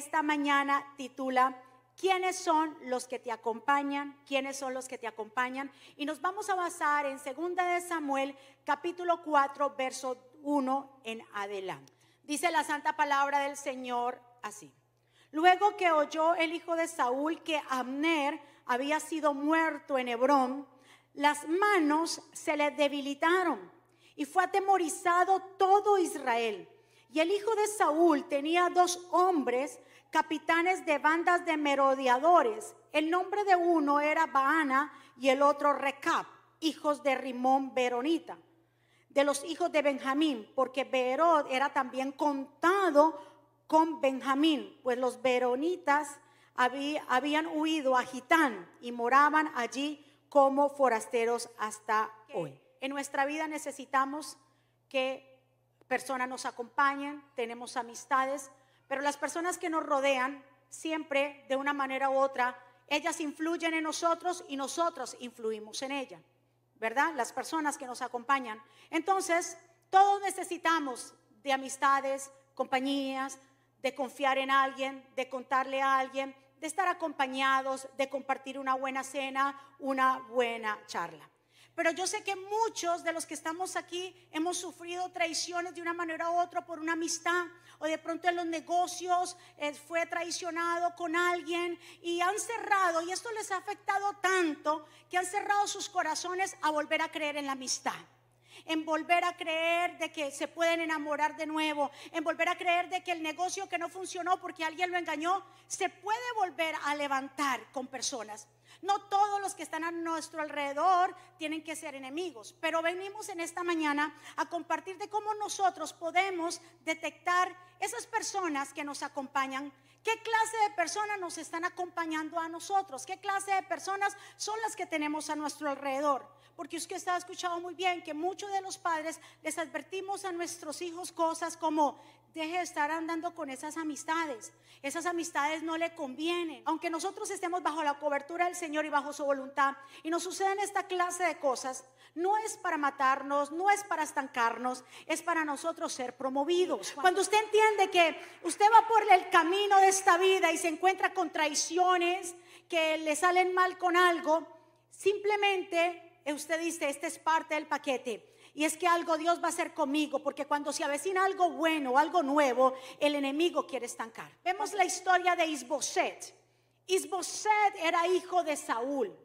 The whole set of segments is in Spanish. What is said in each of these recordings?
esta mañana titula ¿Quiénes son los que te acompañan? ¿Quiénes son los que te acompañan? Y nos vamos a basar en 2 de Samuel capítulo 4 verso 1 en adelante. Dice la santa palabra del Señor así. Luego que oyó el hijo de Saúl que Abner había sido muerto en Hebrón, las manos se le debilitaron y fue atemorizado todo Israel. Y el hijo de Saúl tenía dos hombres capitanes de bandas de merodeadores. El nombre de uno era Baana y el otro Recap, hijos de Rimón Veronita, de los hijos de Benjamín, porque Berod era también contado con Benjamín, pues los veronitas habían huido a Gitán y moraban allí como forasteros hasta hoy. En nuestra vida necesitamos que personas nos acompañen, tenemos amistades, pero las personas que nos rodean, siempre de una manera u otra, ellas influyen en nosotros y nosotros influimos en ella, ¿verdad? Las personas que nos acompañan. Entonces, todos necesitamos de amistades, compañías, de confiar en alguien, de contarle a alguien, de estar acompañados, de compartir una buena cena, una buena charla. Pero yo sé que muchos de los que estamos aquí hemos sufrido traiciones de una manera u otra por una amistad o de pronto en los negocios eh, fue traicionado con alguien y han cerrado y esto les ha afectado tanto que han cerrado sus corazones a volver a creer en la amistad en volver a creer de que se pueden enamorar de nuevo, en volver a creer de que el negocio que no funcionó porque alguien lo engañó, se puede volver a levantar con personas. No todos los que están a nuestro alrededor tienen que ser enemigos, pero venimos en esta mañana a compartir de cómo nosotros podemos detectar esas personas que nos acompañan. ¿Qué clase de personas nos están acompañando a nosotros? ¿Qué clase de personas son las que tenemos a nuestro alrededor? Porque usted está escuchado muy bien que muchos de los padres les advertimos a nuestros hijos cosas como deje de estar andando con esas amistades. Esas amistades no le convienen. Aunque nosotros estemos bajo la cobertura del Señor y bajo su voluntad y nos suceden esta clase de cosas, no es para matarnos, no es para estancarnos, es para nosotros ser promovidos. Cuando usted entiende que usted va por el camino de esta vida y se encuentra con traiciones que le salen mal con algo, simplemente usted dice, este es parte del paquete y es que algo Dios va a hacer conmigo, porque cuando se avecina algo bueno, algo nuevo, el enemigo quiere estancar. Vemos la historia de Isboset. Isboset era hijo de Saúl.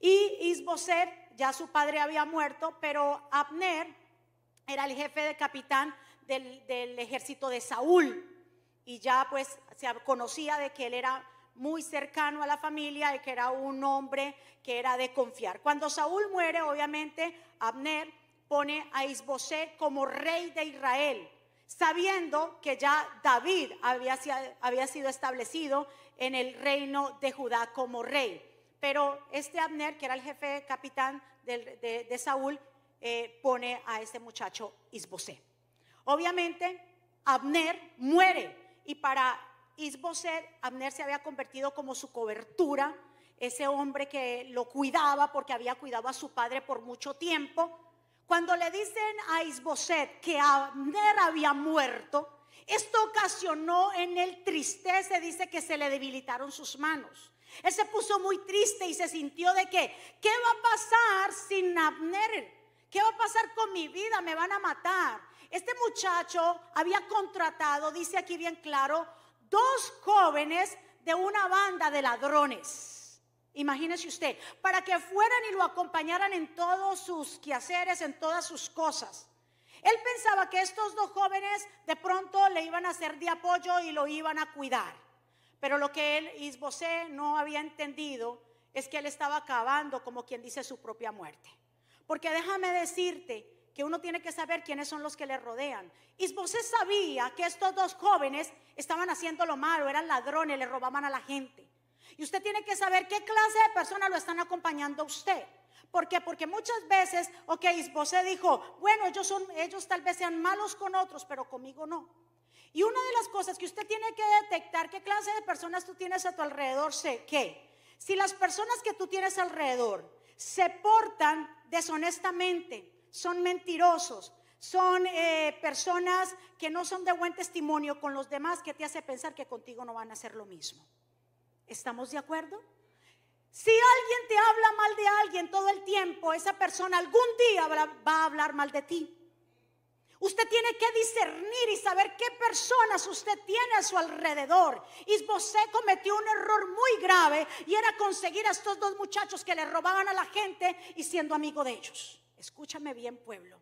Y Isboset, ya su padre había muerto, pero Abner era el jefe de capitán del, del ejército de Saúl. Y ya pues se conocía de que él era muy cercano a la familia y que era un hombre que era de confiar. Cuando Saúl muere, obviamente, Abner pone a Isboset como rey de Israel, sabiendo que ya David había, sido establecido en el reino de Judá como rey. Pero este Abner, que era el jefe capitán de, Saúl, eh, pone a este muchacho Isboset. Obviamente, Abner muere y para Isboset, Abner se había convertido como su cobertura, ese hombre que lo cuidaba porque había cuidado a su padre por mucho tiempo. Cuando le dicen a Isboset que Abner había muerto, esto ocasionó en él tristeza, dice que se le debilitaron sus manos. Él se puso muy triste y se sintió de que, ¿qué va a pasar sin Abner? ¿Qué va a pasar con mi vida? Me van a matar. Este muchacho había contratado, dice aquí bien claro, dos jóvenes de una banda de ladrones. Imagínese usted, para que fueran y lo acompañaran en todos sus quehaceres, en todas sus cosas. Él pensaba que estos dos jóvenes de pronto le iban a ser de apoyo y lo iban a cuidar. Pero lo que él, Isbosé, no había entendido es que él estaba acabando, como quien dice, su propia muerte. Porque déjame decirte que uno tiene que saber quiénes son los que le rodean. Isbosé sabía que estos dos jóvenes estaban haciendo lo malo, eran ladrones, le robaban a la gente. Y usted tiene que saber qué clase de personas lo están acompañando a usted. ¿Por qué? Porque muchas veces, ok, Isbosé dijo, bueno, ellos, son, ellos tal vez sean malos con otros, pero conmigo no. Y una de las cosas que usted tiene que detectar, qué clase de personas tú tienes a tu alrededor, sé que si las personas que tú tienes alrededor se portan deshonestamente, son mentirosos, son eh, personas que no son de buen testimonio con los demás que te hace pensar que contigo no van a hacer lo mismo. ¿Estamos de acuerdo? Si alguien te habla mal de alguien todo el tiempo, esa persona algún día va a hablar mal de ti. Usted tiene que discernir y saber qué personas usted tiene a su alrededor. Isbosé cometió un error muy grave y era conseguir a estos dos muchachos que le robaban a la gente y siendo amigo de ellos. Escúchame bien, pueblo.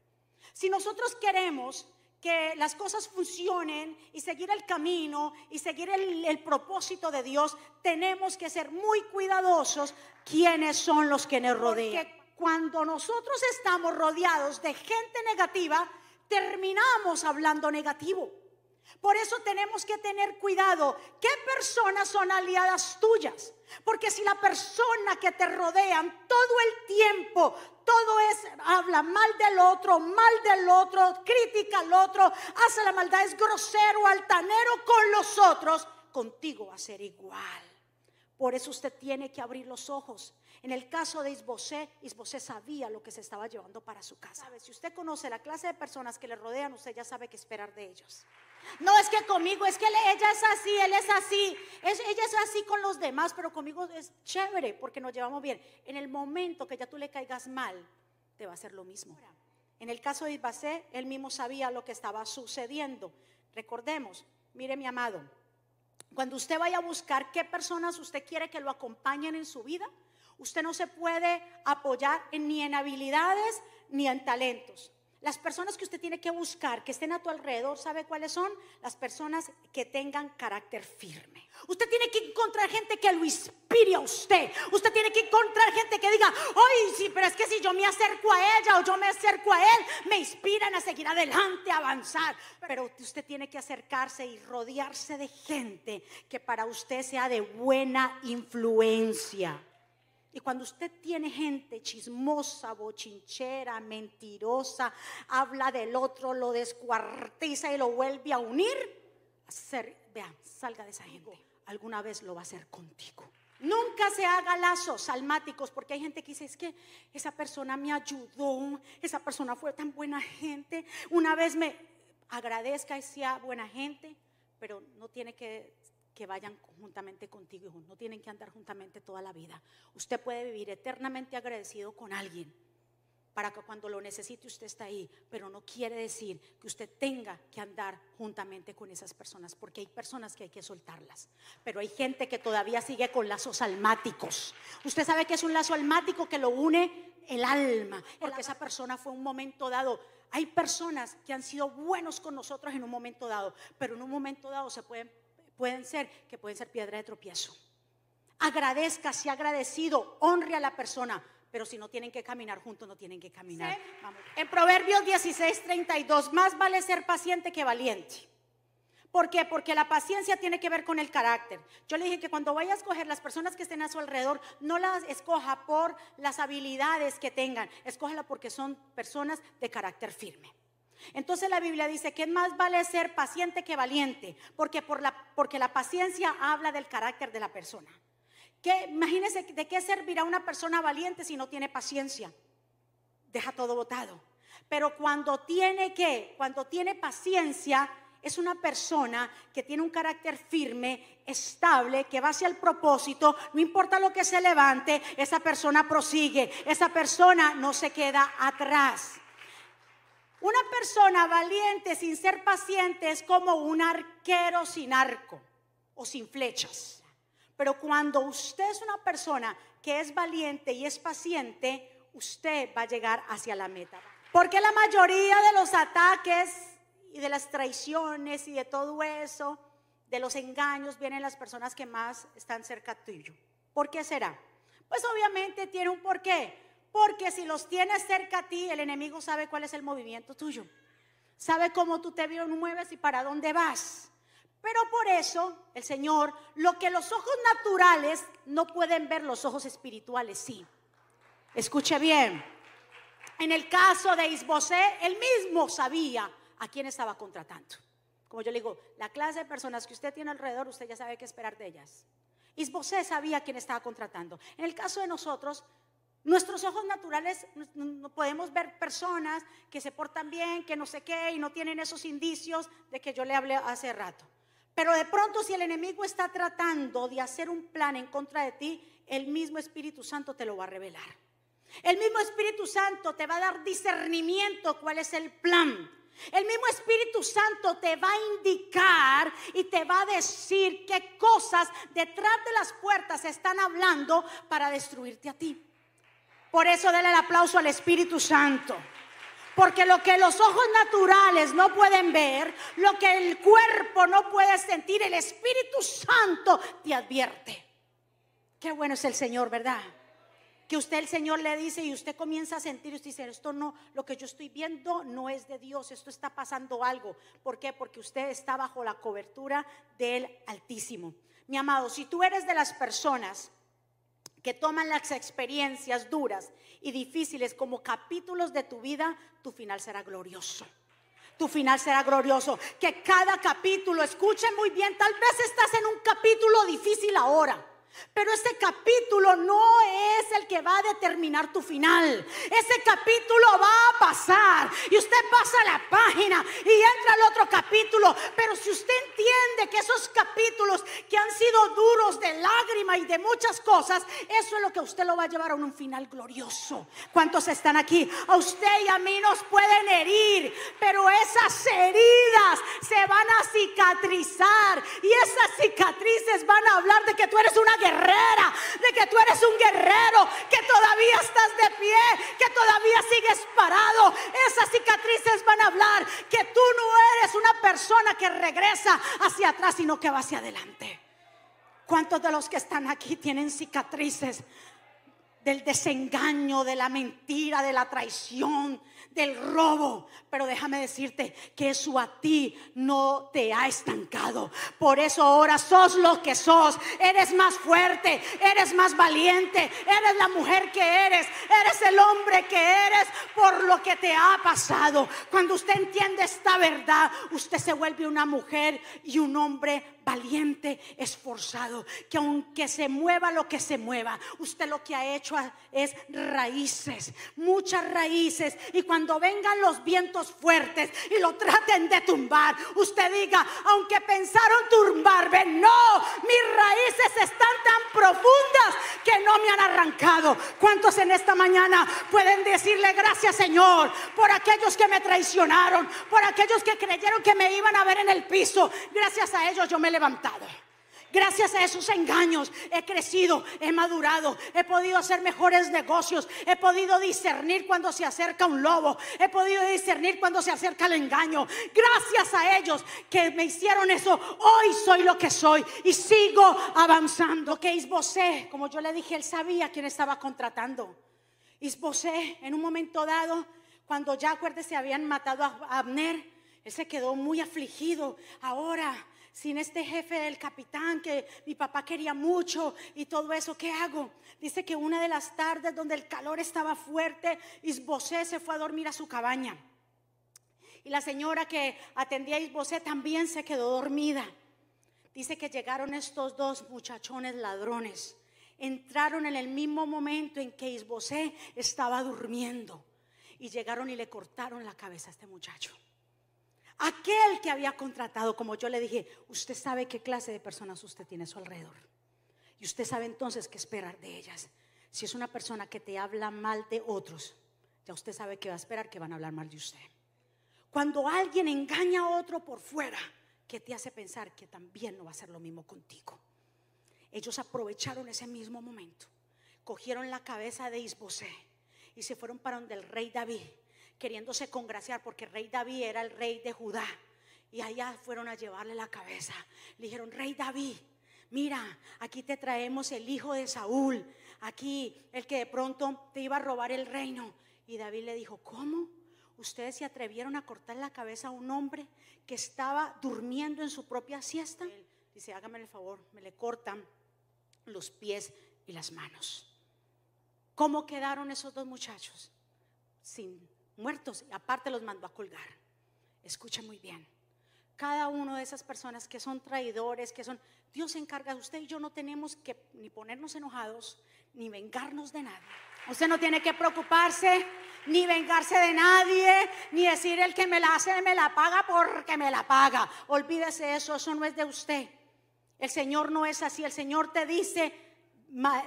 Si nosotros queremos que las cosas funcionen y seguir el camino y seguir el, propósito de Dios, tenemos que ser muy cuidadosos quiénes son los que nos rodean. Porque cuando nosotros estamos rodeados de gente negativa, terminamos hablando negativo. Por eso tenemos que tener cuidado. ¿Qué personas son aliadas tuyas? Porque si la persona que te rodean todo el tiempo, todo es, habla mal del otro, mal del otro, critica al otro, hace la maldad, es grosero, altanero con los otros, contigo va a ser igual. Por eso usted tiene que abrir los ojos. En el caso de Isbosé, Isbosé sabía lo que se estaba llevando para su casa. Si usted conoce la clase de personas que le rodean, usted ya sabe qué esperar de ellos. No es que conmigo, es que ella es así, él es así, ella es así con los demás, pero conmigo es chévere porque nos llevamos bien. En el momento que ya tú le caigas mal, te va a hacer lo mismo. En el caso de Isbasé, él mismo sabía lo que estaba sucediendo. Recordemos, mire mi amado, cuando usted vaya a buscar qué personas usted quiere que lo acompañen en su vida, usted no se puede apoyar ni en habilidades ni en talentos. Las personas que usted tiene que buscar, que estén a tu alrededor, ¿sabe cuáles son? Las personas que tengan carácter firme. Usted tiene que encontrar gente que lo inspire a usted. Usted tiene que encontrar gente que diga, ay, sí, pero es que si yo me acerco a ella o yo me acerco a él, me inspiran a seguir adelante, a avanzar. Pero usted tiene que acercarse y rodearse de gente que para usted sea de buena influencia. Y cuando usted tiene gente chismosa, bochinchera, mentirosa, habla del otro, lo descuartiza y lo vuelve a unir, hacer, vea, salga de esa gente. Alguna vez lo va a hacer contigo. Nunca se haga lazos salmáticos, porque hay gente que dice, es que esa persona me ayudó, esa persona fue tan buena gente. Una vez me agradezca y sea buena gente, pero no tiene que que vayan juntamente contigo, No tienen que andar juntamente toda la vida. Usted puede vivir eternamente agradecido con alguien para que cuando lo necesite usted está ahí, pero no quiere decir que usted tenga que andar juntamente con esas personas, porque hay personas que hay que soltarlas, pero hay gente que todavía sigue con lazos almáticos. Usted sabe que es un lazo almático que lo une el alma, porque esa persona fue un momento dado. Hay personas que han sido buenos con nosotros en un momento dado, pero en un momento dado se pueden pueden ser, que pueden ser piedra de tropiezo. Agradezca, si agradecido, honre a la persona, pero si no tienen que caminar juntos, no tienen que caminar. En Proverbios 16, 32, más vale ser paciente que valiente. ¿Por qué? Porque la paciencia tiene que ver con el carácter. Yo le dije que cuando vaya a escoger las personas que estén a su alrededor, no las escoja por las habilidades que tengan, escógela porque son personas de carácter firme. Entonces la Biblia dice que más vale ser paciente que valiente, porque, por la, porque la paciencia habla del carácter de la persona. Que, imagínense de qué servirá una persona valiente si no tiene paciencia. Deja todo botado. Pero cuando tiene que, cuando tiene paciencia, es una persona que tiene un carácter firme, estable, que va hacia el propósito, no importa lo que se levante, esa persona prosigue, esa persona no se queda atrás. Una persona valiente sin ser paciente es como un arquero sin arco o sin flechas. Pero cuando usted es una persona que es valiente y es paciente, usted va a llegar hacia la meta. Porque la mayoría de los ataques y de las traiciones y de todo eso, de los engaños, vienen las personas que más están cerca tuyo. ¿Por qué será? Pues obviamente tiene un porqué. Porque si los tienes cerca a ti, el enemigo sabe cuál es el movimiento tuyo. Sabe cómo tú te mueves y para dónde vas. Pero por eso el Señor, lo que los ojos naturales no pueden ver, los ojos espirituales sí. Escuche bien. En el caso de Isbosé, él mismo sabía a quién estaba contratando. Como yo le digo, la clase de personas que usted tiene alrededor, usted ya sabe qué esperar de ellas. Isbosé sabía a quién estaba contratando. En el caso de nosotros, Nuestros ojos naturales no podemos ver personas que se portan bien, que no sé qué, y no tienen esos indicios de que yo le hablé hace rato. Pero de pronto si el enemigo está tratando de hacer un plan en contra de ti, el mismo Espíritu Santo te lo va a revelar. El mismo Espíritu Santo te va a dar discernimiento cuál es el plan. El mismo Espíritu Santo te va a indicar y te va a decir qué cosas detrás de las puertas están hablando para destruirte a ti. Por eso dale el aplauso al Espíritu Santo. Porque lo que los ojos naturales no pueden ver, lo que el cuerpo no puede sentir, el Espíritu Santo te advierte. Qué bueno es el Señor, ¿verdad? Que usted el Señor le dice y usted comienza a sentir, usted dice, esto no, lo que yo estoy viendo no es de Dios, esto está pasando algo. ¿Por qué? Porque usted está bajo la cobertura del Altísimo. Mi amado, si tú eres de las personas que toman las experiencias duras y difíciles como capítulos de tu vida, tu final será glorioso. Tu final será glorioso. Que cada capítulo, escuchen muy bien, tal vez estás en un capítulo difícil ahora. Pero ese capítulo no es el que va a determinar tu final. Ese capítulo va a pasar y usted pasa la página y entra al otro capítulo. Pero si usted entiende que esos capítulos que han sido duros de lágrima y de muchas cosas, eso es lo que usted lo va a llevar a un final glorioso. ¿Cuántos están aquí? A usted y a mí nos pueden herir, pero esas heridas se van a cicatrizar y esas cicatrices van a hablar de que tú eres una guerrera, de que tú eres un guerrero, que todavía estás de pie, que todavía sigues parado. Esas cicatrices van a hablar que tú no eres una persona que regresa hacia atrás, sino que va hacia adelante. ¿Cuántos de los que están aquí tienen cicatrices del desengaño, de la mentira, de la traición, del robo. Pero déjame decirte que eso a ti no te ha estancado. Por eso ahora sos lo que sos. Eres más fuerte, eres más valiente, eres la mujer que eres, eres el hombre que eres por lo que te ha pasado. Cuando usted entiende esta verdad, usted se vuelve una mujer y un hombre valiente, esforzado, que aunque se mueva lo que se mueva, usted lo que ha hecho es raíces, muchas raíces. Y cuando vengan los vientos fuertes y lo traten de tumbar, usted diga, aunque pensaron tumbarme, no, mis raíces están tan profundas que no me han arrancado. ¿Cuántos en esta mañana pueden decirle gracias Señor por aquellos que me traicionaron, por aquellos que creyeron que me iban a ver en el piso? Gracias a ellos yo me levantado. Gracias a esos engaños he crecido, he madurado, he podido hacer mejores negocios, he podido discernir cuando se acerca un lobo, he podido discernir cuando se acerca el engaño. Gracias a ellos que me hicieron eso, hoy soy lo que soy y sigo avanzando. Que Isbosé, como yo le dije, él sabía quién estaba contratando. Isbosé, en un momento dado, cuando ya acuérdese habían matado a Abner, él se quedó muy afligido. Ahora sin este jefe del capitán que mi papá quería mucho y todo eso, ¿qué hago? Dice que una de las tardes donde el calor estaba fuerte, Isbosé se fue a dormir a su cabaña. Y la señora que atendía a Isbosé también se quedó dormida. Dice que llegaron estos dos muchachones ladrones. Entraron en el mismo momento en que Isbosé estaba durmiendo. Y llegaron y le cortaron la cabeza a este muchacho. Aquel que había contratado, como yo le dije, usted sabe qué clase de personas usted tiene a su alrededor. Y usted sabe entonces qué esperar de ellas. Si es una persona que te habla mal de otros, ya usted sabe que va a esperar que van a hablar mal de usted. Cuando alguien engaña a otro por fuera, ¿qué te hace pensar que también no va a ser lo mismo contigo? Ellos aprovecharon ese mismo momento, cogieron la cabeza de Isbosé y se fueron para donde el rey David queriéndose congraciar porque rey David era el rey de Judá. Y allá fueron a llevarle la cabeza. Le dijeron, rey David, mira, aquí te traemos el hijo de Saúl, aquí el que de pronto te iba a robar el reino. Y David le dijo, ¿cómo? ¿Ustedes se atrevieron a cortar la cabeza a un hombre que estaba durmiendo en su propia siesta? dice, hágame el favor, me le cortan los pies y las manos. ¿Cómo quedaron esos dos muchachos? Sin muertos, y aparte los mandó a colgar. Escucha muy bien. cada uno de esas personas que son traidores, que son, Dios se encarga usted y yo no tenemos que ni ponernos enojados, ni vengarnos de nadie. Usted no tiene que preocuparse, ni vengarse de nadie, ni decir el que me la hace me la paga porque me la paga. Olvídese eso, eso no es de usted. El Señor no es así, el Señor te dice,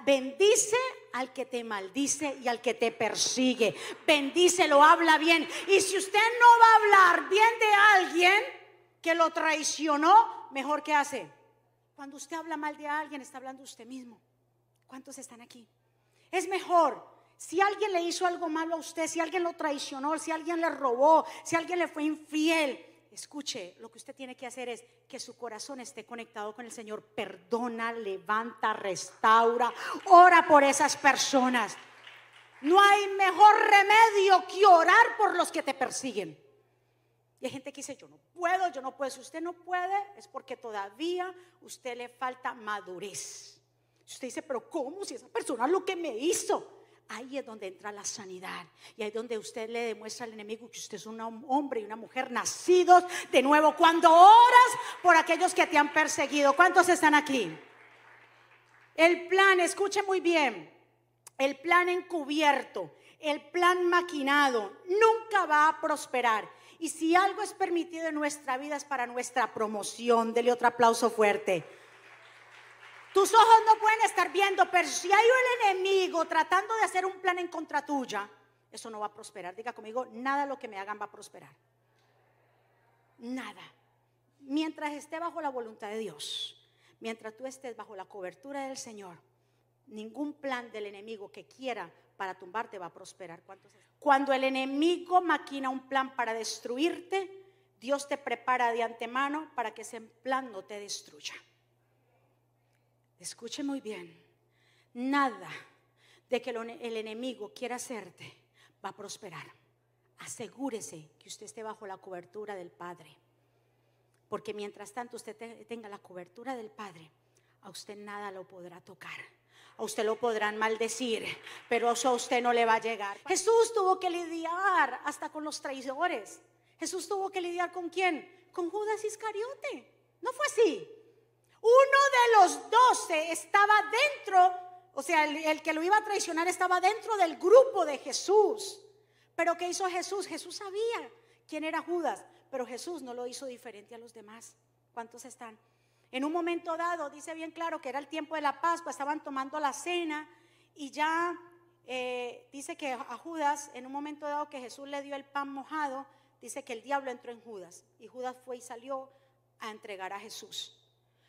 bendice al que te maldice y al que te persigue. Bendícelo, habla bien. Y si usted no va a hablar bien de alguien que lo traicionó, mejor que hace. Cuando usted habla mal de alguien, está hablando usted mismo. ¿Cuántos están aquí? Es mejor si alguien le hizo algo malo a usted, si alguien lo traicionó, si alguien le robó, si alguien le fue infiel, escuche, lo que usted tiene que hacer es que su corazón esté conectado con el Señor. Perdona, levanta, restaura, ora por esas personas. No hay mejor remedio que orar por los que te persiguen. Y hay gente que dice, yo no puedo, yo no puedo. Si usted no puede, es porque todavía usted le falta madurez. Usted dice, pero ¿cómo? Si esa persona lo que me hizo. Ahí es donde entra la sanidad. Y ahí es donde usted le demuestra al enemigo que usted es un hombre y una mujer nacidos de nuevo. Cuando oras por aquellos que te han perseguido. ¿Cuántos están aquí? El plan, escuche muy bien. El plan encubierto, el plan maquinado, nunca va a prosperar. Y si algo es permitido en nuestra vida es para nuestra promoción. Dele otro aplauso fuerte. Tus ojos no pueden estar viendo, pero si hay un enemigo tratando de hacer un plan en contra tuya, eso no va a prosperar. Diga conmigo, nada lo que me hagan va a prosperar. Nada. Mientras esté bajo la voluntad de Dios, mientras tú estés bajo la cobertura del Señor, ningún plan del enemigo que quiera para tumbarte va a prosperar. Cuando el enemigo maquina un plan para destruirte, Dios te prepara de antemano para que ese plan no te destruya. Escuche muy bien, nada de que el enemigo quiera hacerte va a prosperar. Asegúrese que usted esté bajo la cobertura del Padre. Porque mientras tanto usted tenga la cobertura del Padre, a usted nada lo podrá tocar. A usted lo podrán maldecir, pero eso a usted no le va a llegar. Jesús tuvo que lidiar hasta con los traidores. Jesús tuvo que lidiar con quién? Con Judas Iscariote. ¿No fue así? Uno de los doce estaba dentro, o sea, el, que lo iba a traicionar estaba dentro del grupo de Jesús. Pero ¿qué hizo Jesús? Jesús sabía quién era Judas, pero Jesús no lo hizo diferente a los demás. ¿Cuántos están? En un momento dado, dice bien claro que era el tiempo de la Pascua, estaban tomando la cena y ya eh, dice que a Judas, en un momento dado que Jesús le dio el pan mojado, dice que el diablo entró en Judas y Judas fue y salió a entregar a Jesús.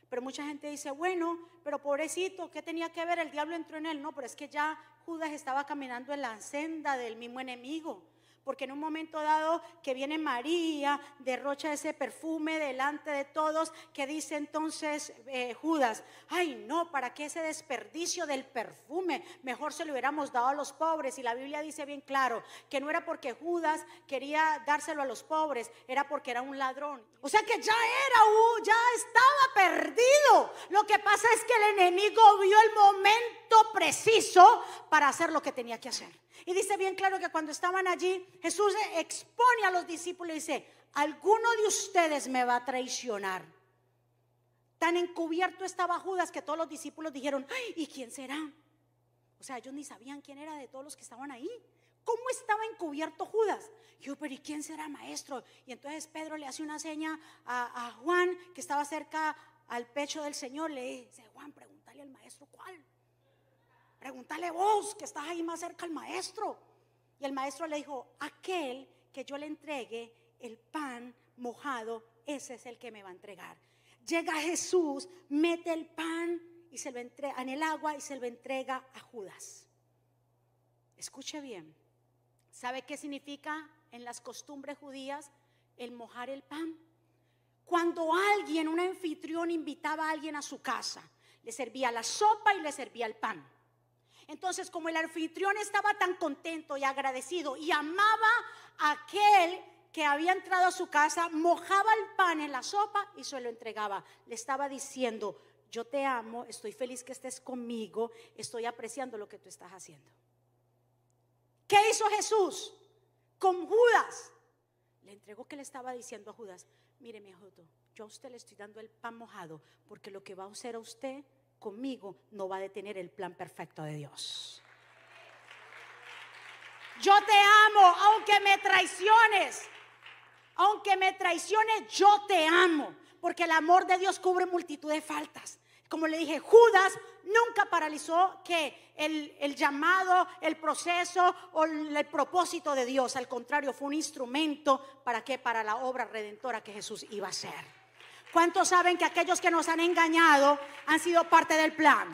Pero mucha gente dice, bueno, pero pobrecito, ¿qué tenía que ver? El diablo entró en él. No, pero es que ya Judas estaba caminando en la senda del mismo enemigo porque en un momento dado que viene María, derrocha ese perfume delante de todos, que dice entonces eh, Judas, ay no, ¿para qué ese desperdicio del perfume? Mejor se lo hubiéramos dado a los pobres. Y la Biblia dice bien claro que no era porque Judas quería dárselo a los pobres, era porque era un ladrón. O sea que ya era, ya estaba perdido. Lo que pasa es que el enemigo vio el momento preciso para hacer lo que tenía que hacer. Y dice bien claro que cuando estaban allí, Jesús expone a los discípulos y dice, alguno de ustedes me va a traicionar. Tan encubierto estaba Judas que todos los discípulos dijeron, ¿y quién será? O sea, ellos ni sabían quién era de todos los que estaban ahí. ¿Cómo estaba encubierto Judas? Yo, pero ¿y quién será maestro? Y entonces Pedro le hace una seña a, a Juan, que estaba cerca al pecho del Señor, le dice, Juan, pregúntale al maestro cuál. Pregúntale vos, que estás ahí más cerca al maestro. Y el maestro le dijo, aquel que yo le entregue el pan mojado, ese es el que me va a entregar. Llega Jesús, mete el pan y se lo entrega en el agua y se lo entrega a Judas. Escuche bien. ¿Sabe qué significa en las costumbres judías el mojar el pan? Cuando alguien, un anfitrión, invitaba a alguien a su casa, le servía la sopa y le servía el pan. Entonces, como el anfitrión estaba tan contento y agradecido y amaba a aquel que había entrado a su casa, mojaba el pan en la sopa y se lo entregaba. Le estaba diciendo, yo te amo, estoy feliz que estés conmigo, estoy apreciando lo que tú estás haciendo. ¿Qué hizo Jesús con Judas? Le entregó que le estaba diciendo a Judas, mire mi hijo, yo a usted le estoy dando el pan mojado porque lo que va a hacer a usted conmigo no va a detener el plan perfecto de Dios. Yo te amo, aunque me traiciones. Aunque me traiciones, yo te amo. Porque el amor de Dios cubre multitud de faltas. Como le dije, Judas nunca paralizó que el, llamado, el proceso o el, propósito de Dios. Al contrario, fue un instrumento para que Para la obra redentora que Jesús iba a hacer. ¿Cuántos saben que aquellos que nos han engañado han sido parte del plan?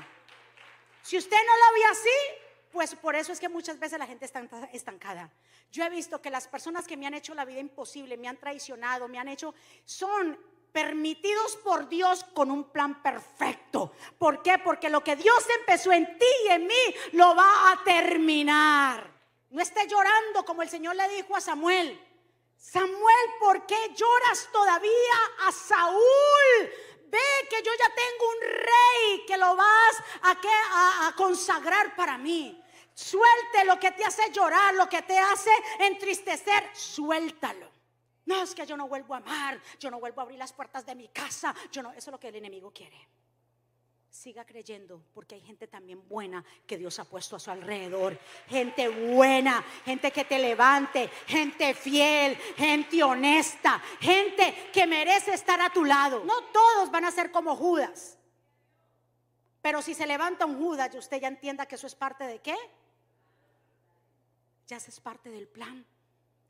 Si usted no lo ve así, pues por eso es que muchas veces la gente está estancada. Yo he visto que las personas que me han hecho la vida imposible, me han traicionado, me han hecho, son permitidos por Dios con un plan perfecto. ¿Por qué? Porque lo que Dios empezó en ti y en mí lo va a terminar. No esté llorando como el Señor le dijo a Samuel. Samuel, ¿por qué lloras todavía a Saúl? Ve que yo ya tengo un rey que lo vas a, a consagrar para mí. Suelte lo que te hace llorar, lo que te hace entristecer, suéltalo. No es que yo no vuelvo a amar, yo no vuelvo a abrir las puertas de mi casa, yo no, eso es lo que el enemigo quiere. Siga creyendo, porque hay gente también buena que Dios ha puesto a su alrededor. Gente buena, gente que te levante, gente fiel, gente honesta, gente que merece estar a tu lado. No todos van a ser como Judas. Pero si se levanta un Judas, y usted ya entienda que eso es parte de qué? ya es parte del plan.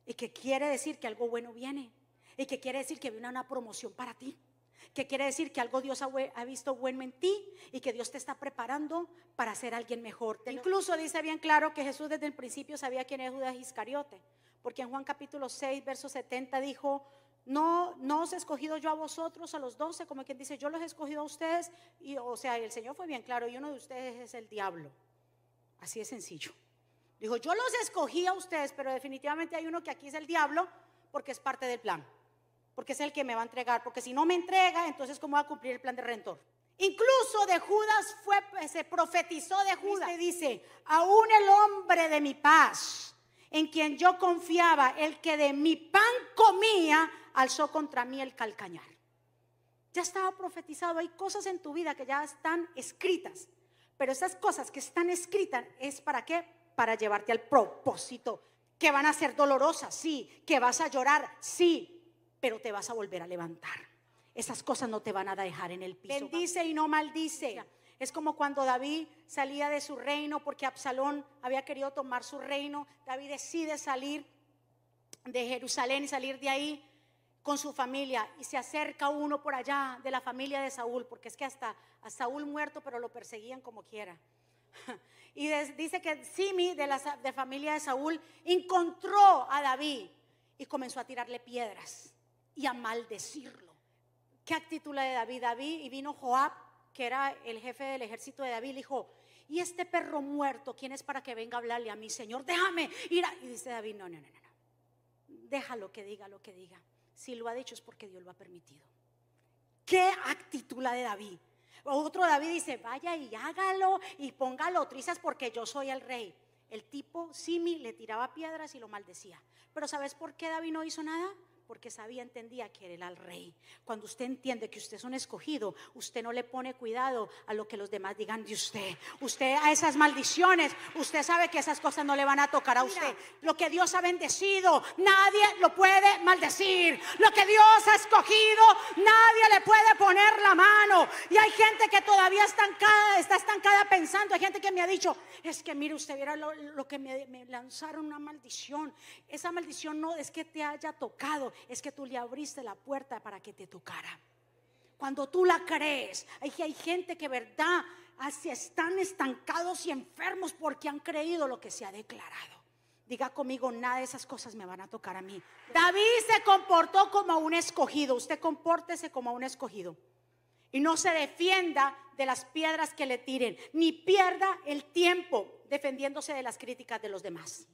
Y que quiere decir que algo bueno viene. Y que quiere decir que viene una promoción para ti. Que quiere decir que algo Dios ha, visto bueno en ti y que Dios te está preparando para ser alguien mejor. Incluso dice bien claro que Jesús desde el principio sabía quién es Judas Iscariote. Porque en Juan capítulo 6, verso 70 dijo, no, no os he escogido yo a vosotros, a los doce, como quien dice, yo los he escogido a ustedes. Y, o sea, el Señor fue bien claro, y uno de ustedes es el diablo. Así de sencillo. Dijo, yo los escogí a ustedes, pero definitivamente hay uno que aquí es el diablo porque es parte del plan. Porque es el que me va a entregar. Porque si no me entrega, entonces ¿cómo va a cumplir el plan de rentor? Incluso de Judas fue, se profetizó de Judas. Y dice, aún el hombre de mi paz, en quien yo confiaba, el que de mi pan comía, alzó contra mí el calcañar. Ya estaba profetizado. Hay cosas en tu vida que ya están escritas. Pero esas cosas que están escritas es para qué? para llevarte al propósito. Que van a ser dolorosas, sí. Que vas a llorar, sí. Pero te vas a volver a levantar. Esas cosas no te van a dejar en el piso. Bendice y no maldice. Es como cuando David salía de su reino porque Absalón había querido tomar su reino. David decide salir de Jerusalén y salir de ahí con su familia y se acerca uno por allá de la familia de Saúl, porque es que hasta a Saúl muerto, pero lo perseguían como quiera. Y dice que Simi, de la de familia de Saúl, encontró a David y comenzó a tirarle piedras y a maldecirlo. ¿Qué actitud de David? David y vino Joab, que era el jefe del ejército de David, dijo, ¿y este perro muerto quién es para que venga a hablarle a mi Señor? Déjame ir. Y dice David, no, no, no, no. Déjalo que diga lo que diga. Si lo ha dicho es porque Dios lo ha permitido. ¿Qué actitud de David? Otro David dice, vaya y hágalo y póngalo trizas porque yo soy el rey. El tipo Simi le tiraba piedras y lo maldecía. Pero ¿sabes por qué David no hizo nada? Porque sabía, entendía que era el rey. Cuando usted entiende que usted es un escogido, usted no le pone cuidado a lo que los demás digan de usted. Usted a esas maldiciones, usted sabe que esas cosas no le van a tocar a usted. Lo que Dios ha bendecido, nadie lo puede maldecir. Lo que Dios ha escogido, nadie le puede poner la mano. Y hay gente que todavía estancada, está estancada pensando. Hay gente que me ha dicho, es que mire, usted viera lo, que me, me lanzaron una maldición. Esa maldición no es que te haya tocado es que tú le abriste la puerta para que te tocara. Cuando tú la crees, hay, hay gente que verdad así están estancados y enfermos porque han creído lo que se ha declarado. Diga conmigo, nada de esas cosas me van a tocar a mí. David se comportó como un escogido. Usted compórtese como un escogido. Y no se defienda de las piedras que le tiren, ni pierda el tiempo defendiéndose de las críticas de los demás.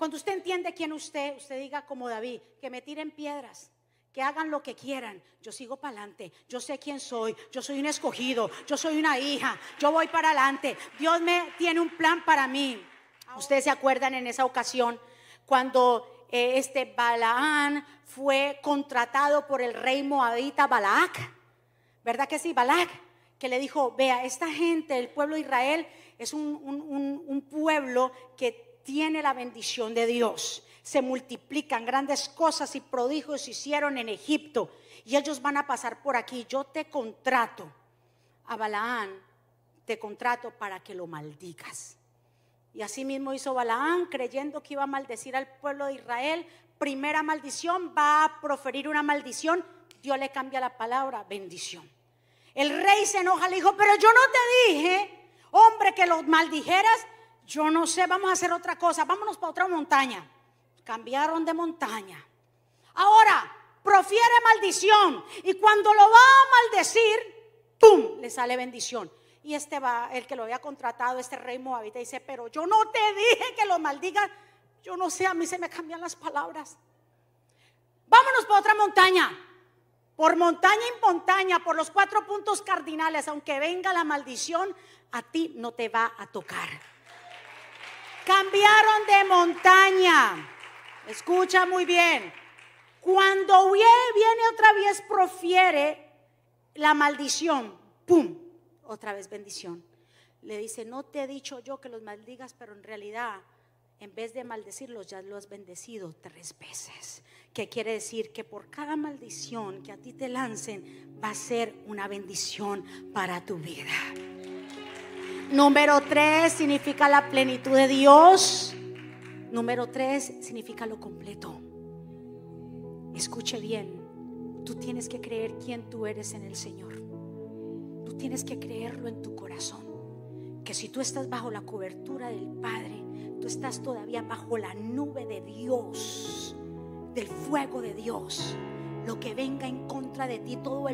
Cuando usted entiende quién usted, usted diga como David, que me tiren piedras, que hagan lo que quieran. Yo sigo para adelante. Yo sé quién soy. Yo soy un escogido. Yo soy una hija. Yo voy para adelante. Dios me tiene un plan para mí. Ustedes se acuerdan en esa ocasión cuando eh, este Balaán fue contratado por el rey moabita Balac. ¿Verdad que sí, Balac? Que le dijo, vea, esta gente, el pueblo de Israel, es un, pueblo que tiene la bendición de Dios. Se multiplican grandes cosas y prodigios se hicieron en Egipto y ellos van a pasar por aquí. Yo te contrato a Balaán, te contrato para que lo maldigas. Y así mismo hizo Balaán, creyendo que iba a maldecir al pueblo de Israel. Primera maldición, va a proferir una maldición. Dios le cambia la palabra, bendición. El rey se enoja, le dijo, pero yo no te dije, hombre, que los maldijeras. Yo no sé, vamos a hacer otra cosa, vámonos para otra montaña. Cambiaron de montaña. Ahora, profiere maldición. Y cuando lo va a maldecir, ¡pum! Le sale bendición. Y este va, el que lo había contratado, este rey moabita, dice, pero yo no te dije que lo maldiga. Yo no sé, a mí se me cambian las palabras. Vámonos para otra montaña. Por montaña y montaña, por los cuatro puntos cardinales, aunque venga la maldición, a ti no te va a tocar. Cambiaron de montaña. Escucha muy bien. Cuando viene otra vez, profiere la maldición. ¡Pum! otra vez bendición. Le dice, no te he dicho yo que los maldigas, pero en realidad, en vez de maldecirlos, ya los has bendecido tres veces. Que quiere decir que por cada maldición que a ti te lancen, va a ser una bendición para tu vida. Número tres significa la plenitud de Dios. Número tres significa lo completo. Escuche bien, tú tienes que creer quién tú eres en el Señor tienes que creerlo en tu corazón. Que si tú estás bajo la cobertura del Padre, tú estás todavía bajo la nube de Dios, del fuego de Dios. Lo que venga en contra de ti, todos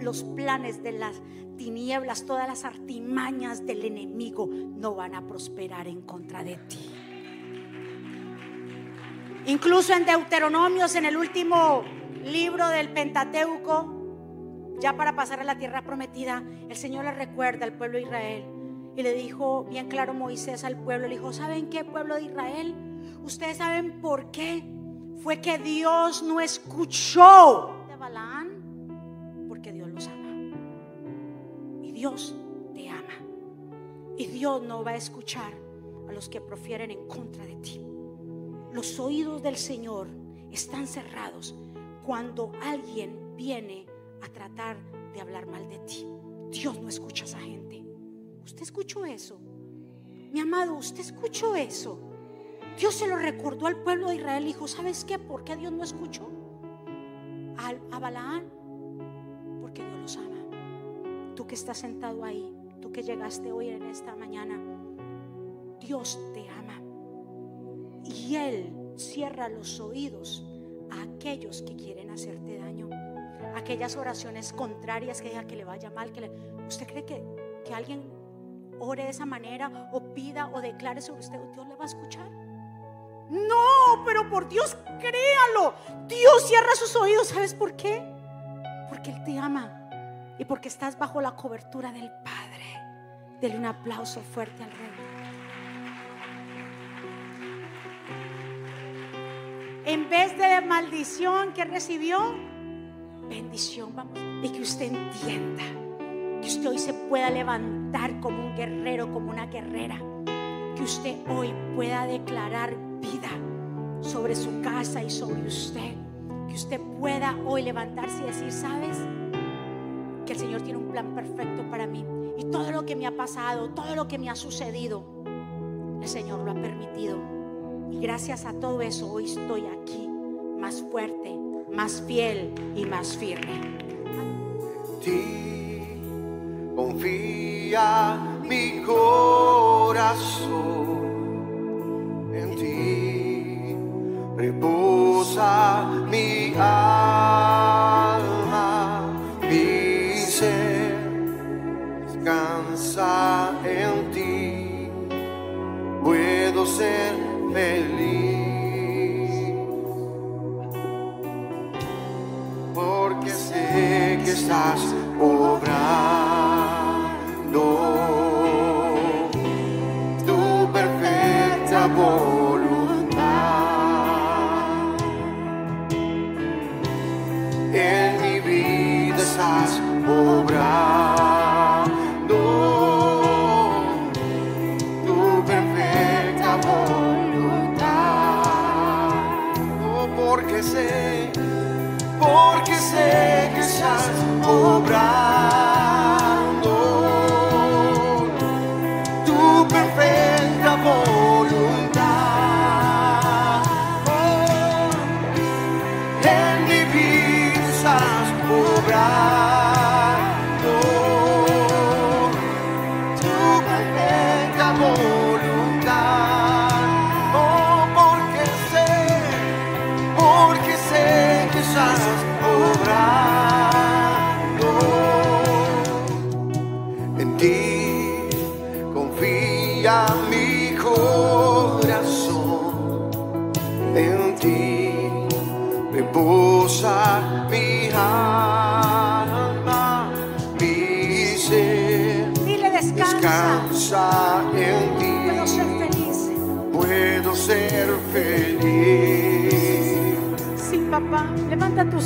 los planes de las tinieblas, todas las artimañas del enemigo no van a prosperar en contra de ti. Incluso en Deuteronomios, en el último libro del Pentateuco, ya para pasar a la tierra prometida, el Señor le recuerda al pueblo de Israel y le dijo bien claro Moisés al pueblo, le dijo, ¿saben qué pueblo de Israel? Ustedes saben por qué fue que Dios no escuchó Dios te ama. Y Dios no va a escuchar a los que profieren en contra de ti. Los oídos del Señor están cerrados cuando alguien viene a tratar de hablar mal de ti. Dios no escucha a esa gente. ¿Usted escuchó eso? Mi amado, ¿usted escuchó eso? Dios se lo recordó al pueblo de Israel. Dijo, ¿sabes qué? ¿Por qué Dios no escuchó? a Balaán. Tú que estás sentado ahí, tú que llegaste hoy en esta mañana, Dios te ama. Y Él cierra los oídos a aquellos que quieren hacerte daño aquellas oraciones contrarias que diga que le vaya mal, que le, ¿usted cree que, que alguien ore de esa manera o pida o declare sobre usted, Dios le va a escuchar? No, pero por Dios, créalo. Dios cierra sus oídos. ¿Sabes por qué? Porque Él te ama y porque estás bajo la cobertura del Padre. Dele un aplauso fuerte al Rey. En vez de maldición que recibió, bendición, vamos, y que usted entienda que usted hoy se pueda levantar como un guerrero, como una guerrera, que usted hoy pueda declarar vida sobre su casa y sobre usted, que usted pueda hoy levantarse y decir, ¿sabes? Que el Señor tiene un plan perfecto para mí y todo lo que me ha pasado, todo lo que me ha sucedido, el Señor lo ha permitido. Y gracias a todo eso hoy estoy aquí, más fuerte, más fiel y más firme. Ti confía mi corazón, sei, porque sei que estás obrar.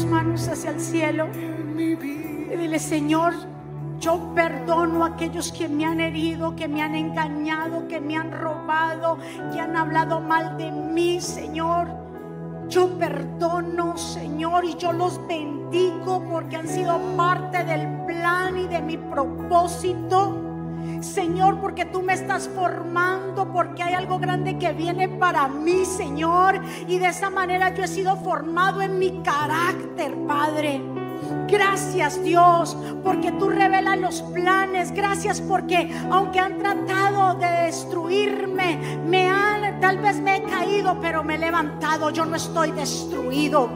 Manos hacia el cielo. Y dile, Señor, yo perdono a aquellos que me han herido, que me han engañado, que me han robado, que han hablado mal de mí, Señor. Yo perdono, Señor, y yo los bendigo porque han sido parte del plan y de mi propósito. Señor, porque tú me estás formando, porque hay algo grande que viene para mí, Señor. Y de esa manera yo he sido formado en mi carácter, Padre. Gracias Dios, porque tú revelas los planes. Gracias porque aunque han tratado de destruirme, me han, tal vez me he caído, pero me he levantado. Yo no estoy destruido.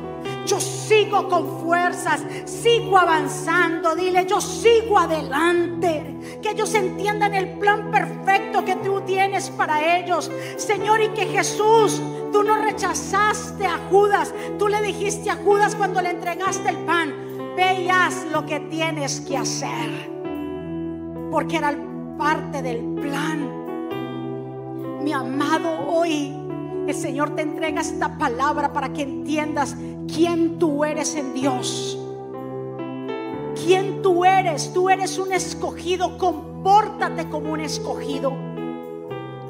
Yo sigo con fuerzas, sigo avanzando. Dile, yo sigo adelante. Que ellos entiendan el plan perfecto que tú tienes para ellos. Señor, y que Jesús, tú no rechazaste a Judas. Tú le dijiste a Judas cuando le entregaste el pan, ve lo que tienes que hacer. Porque era parte del plan. Mi amado, hoy el Señor te entrega esta palabra para que entiendas quién tú eres en Dios. Quién tú eres. Tú eres un escogido. Compórtate como un escogido.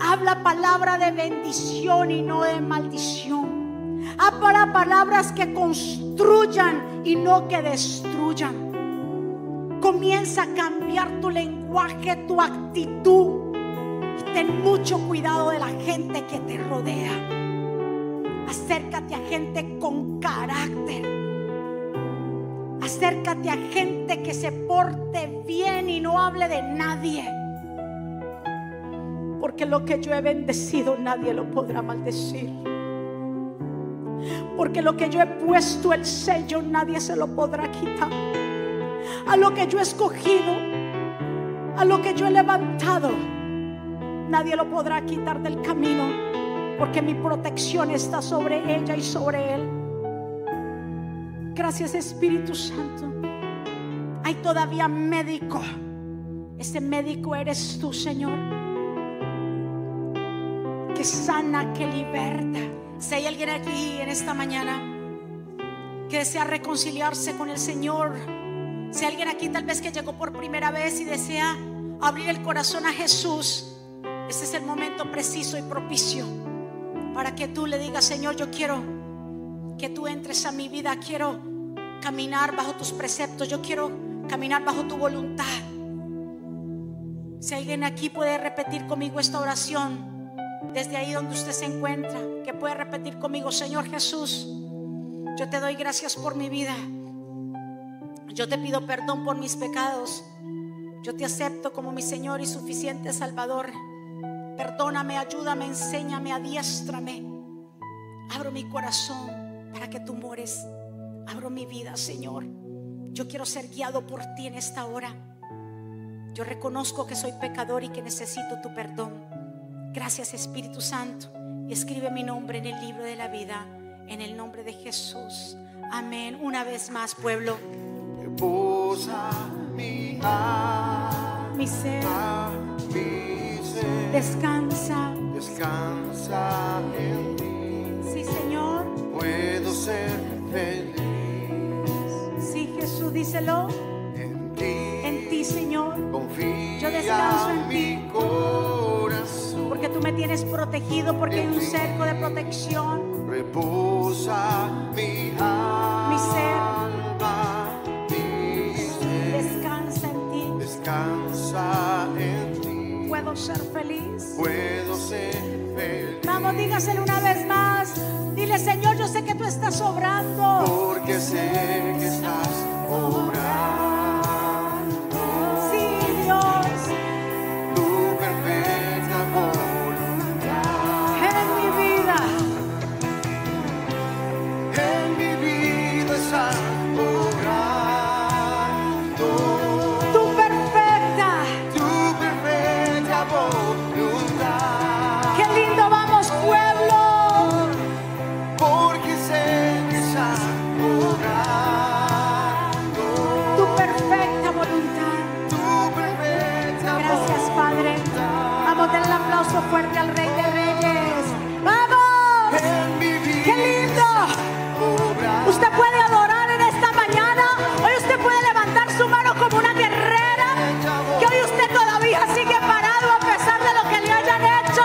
Habla palabra de bendición y no de maldición. Habla palabras que construyan y no que destruyan. Comienza a cambiar tu lenguaje, tu actitud. Ten mucho cuidado de la gente que te rodea. Acércate a gente con carácter. Acércate a gente que se porte bien y no hable de nadie. Porque lo que yo he bendecido nadie lo podrá maldecir. Porque lo que yo he puesto el sello nadie se lo podrá quitar. A lo que yo he escogido, a lo que yo he levantado, nadie lo podrá quitar del camino. Porque mi protección está sobre ella y sobre él. Gracias Espíritu Santo. Hay todavía médico. Ese médico eres tú, Señor. Que sana, que liberta. Si hay alguien aquí en esta mañana que desea reconciliarse con el Señor, si hay alguien aquí tal vez que llegó por primera vez y desea abrir el corazón a Jesús, ese es el momento preciso y propicio para que tú le digas, Señor, yo quiero que tú entres a mi vida, quiero caminar bajo tus preceptos, yo quiero caminar bajo tu voluntad. Si alguien aquí puede repetir conmigo esta oración, desde ahí donde usted se encuentra, que puede repetir conmigo, Señor Jesús, yo te doy gracias por mi vida. Yo te pido perdón por mis pecados. Yo te acepto como mi Señor y suficiente Salvador. Perdóname, ayúdame, enséñame, adiéstrame. Abro mi corazón para que tú mores. Abro mi vida, Señor. Yo quiero ser guiado por ti en esta hora. Yo reconozco que soy pecador y que necesito tu perdón. Gracias, Espíritu Santo. Y escribe mi nombre en el libro de la vida. En el nombre de Jesús. Amén. Una vez más, pueblo. Reposa mi alma, Mi ser mi ser. descansa. Descansa díselo. en ti. En ti, Señor. Confía Yo descanso en mi ti. corazón. Porque tú me tienes protegido, porque hay un cerco de protección. Reposa mi alma, Mi ser. mi ser. Descansa en ti. Descansa en ti. Puedo ser feliz. Puedo ser feliz. Vamos, dígaselo una vez más. Dile, Señor, yo sé que tú estás obrando. Porque sé que estás obrando aplauso fuerte al Rey de Reyes. ¡Vamos! ¡Qué lindo! Usted puede adorar en esta mañana. Hoy usted puede levantar su mano como una guerrera. Que hoy usted todavía sigue parado a pesar de lo que le hayan hecho.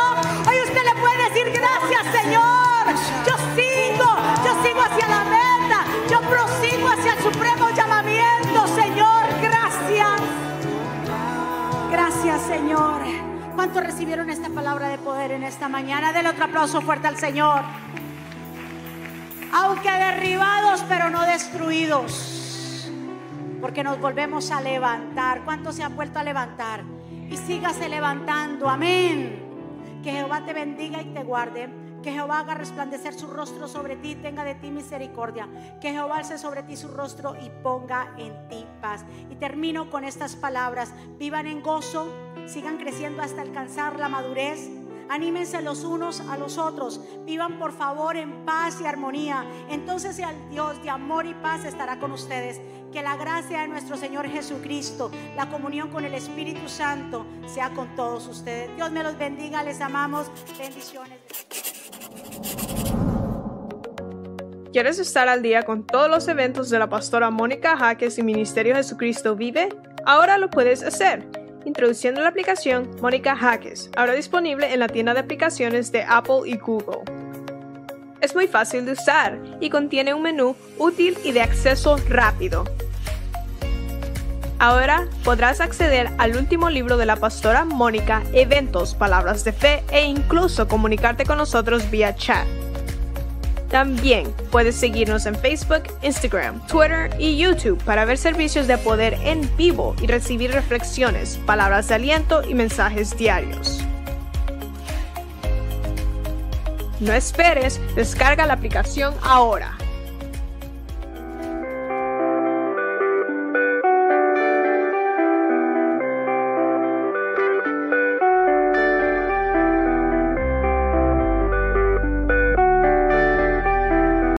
Hoy usted le puede decir gracias, Señor. Yo sigo, yo sigo hacia la meta. Yo prosigo hacia el supremo llamamiento, Señor. Gracias. Gracias, Señor. ¿Cuántos recibieron en esta mañana? Del otro aplauso fuerte al Señor aunque derribados pero no destruidos, porque nos volvemos a levantar. ¿Cuántos se han vuelto a levantar? Y sígase levantando, amén. Que Jehová te bendiga y te guarde. Que Jehová haga resplandecer su rostro sobre ti, tenga de ti misericordia. Que Jehová alce sobre ti su rostro y ponga en ti paz. Y termino con estas palabras. Vivan en gozo, sigan creciendo hasta alcanzar la madurez. Anímense los unos a los otros. Vivan por favor en paz y armonía. Entonces el Dios de amor y paz estará con ustedes. Que la gracia de nuestro Señor Jesucristo, la comunión con el Espíritu Santo sea con todos ustedes. Dios me los bendiga, les amamos. Bendiciones. ¿Quieres estar al día con todos los eventos de la pastora Mónica Jaques y Ministerio Jesucristo Vive? Ahora lo puedes hacer introduciendo la aplicación Mónica Jaques, ahora disponible en la tienda de aplicaciones de Apple y Google. Es muy fácil de usar y contiene un menú útil y de acceso rápido. Ahora podrás acceder al último libro de la pastora Mónica, eventos, palabras de fe e incluso comunicarte con nosotros vía chat. También puedes seguirnos en Facebook, Instagram, Twitter y YouTube para ver servicios de poder en vivo y recibir reflexiones, palabras de aliento y mensajes diarios. No esperes, descarga la aplicación ahora.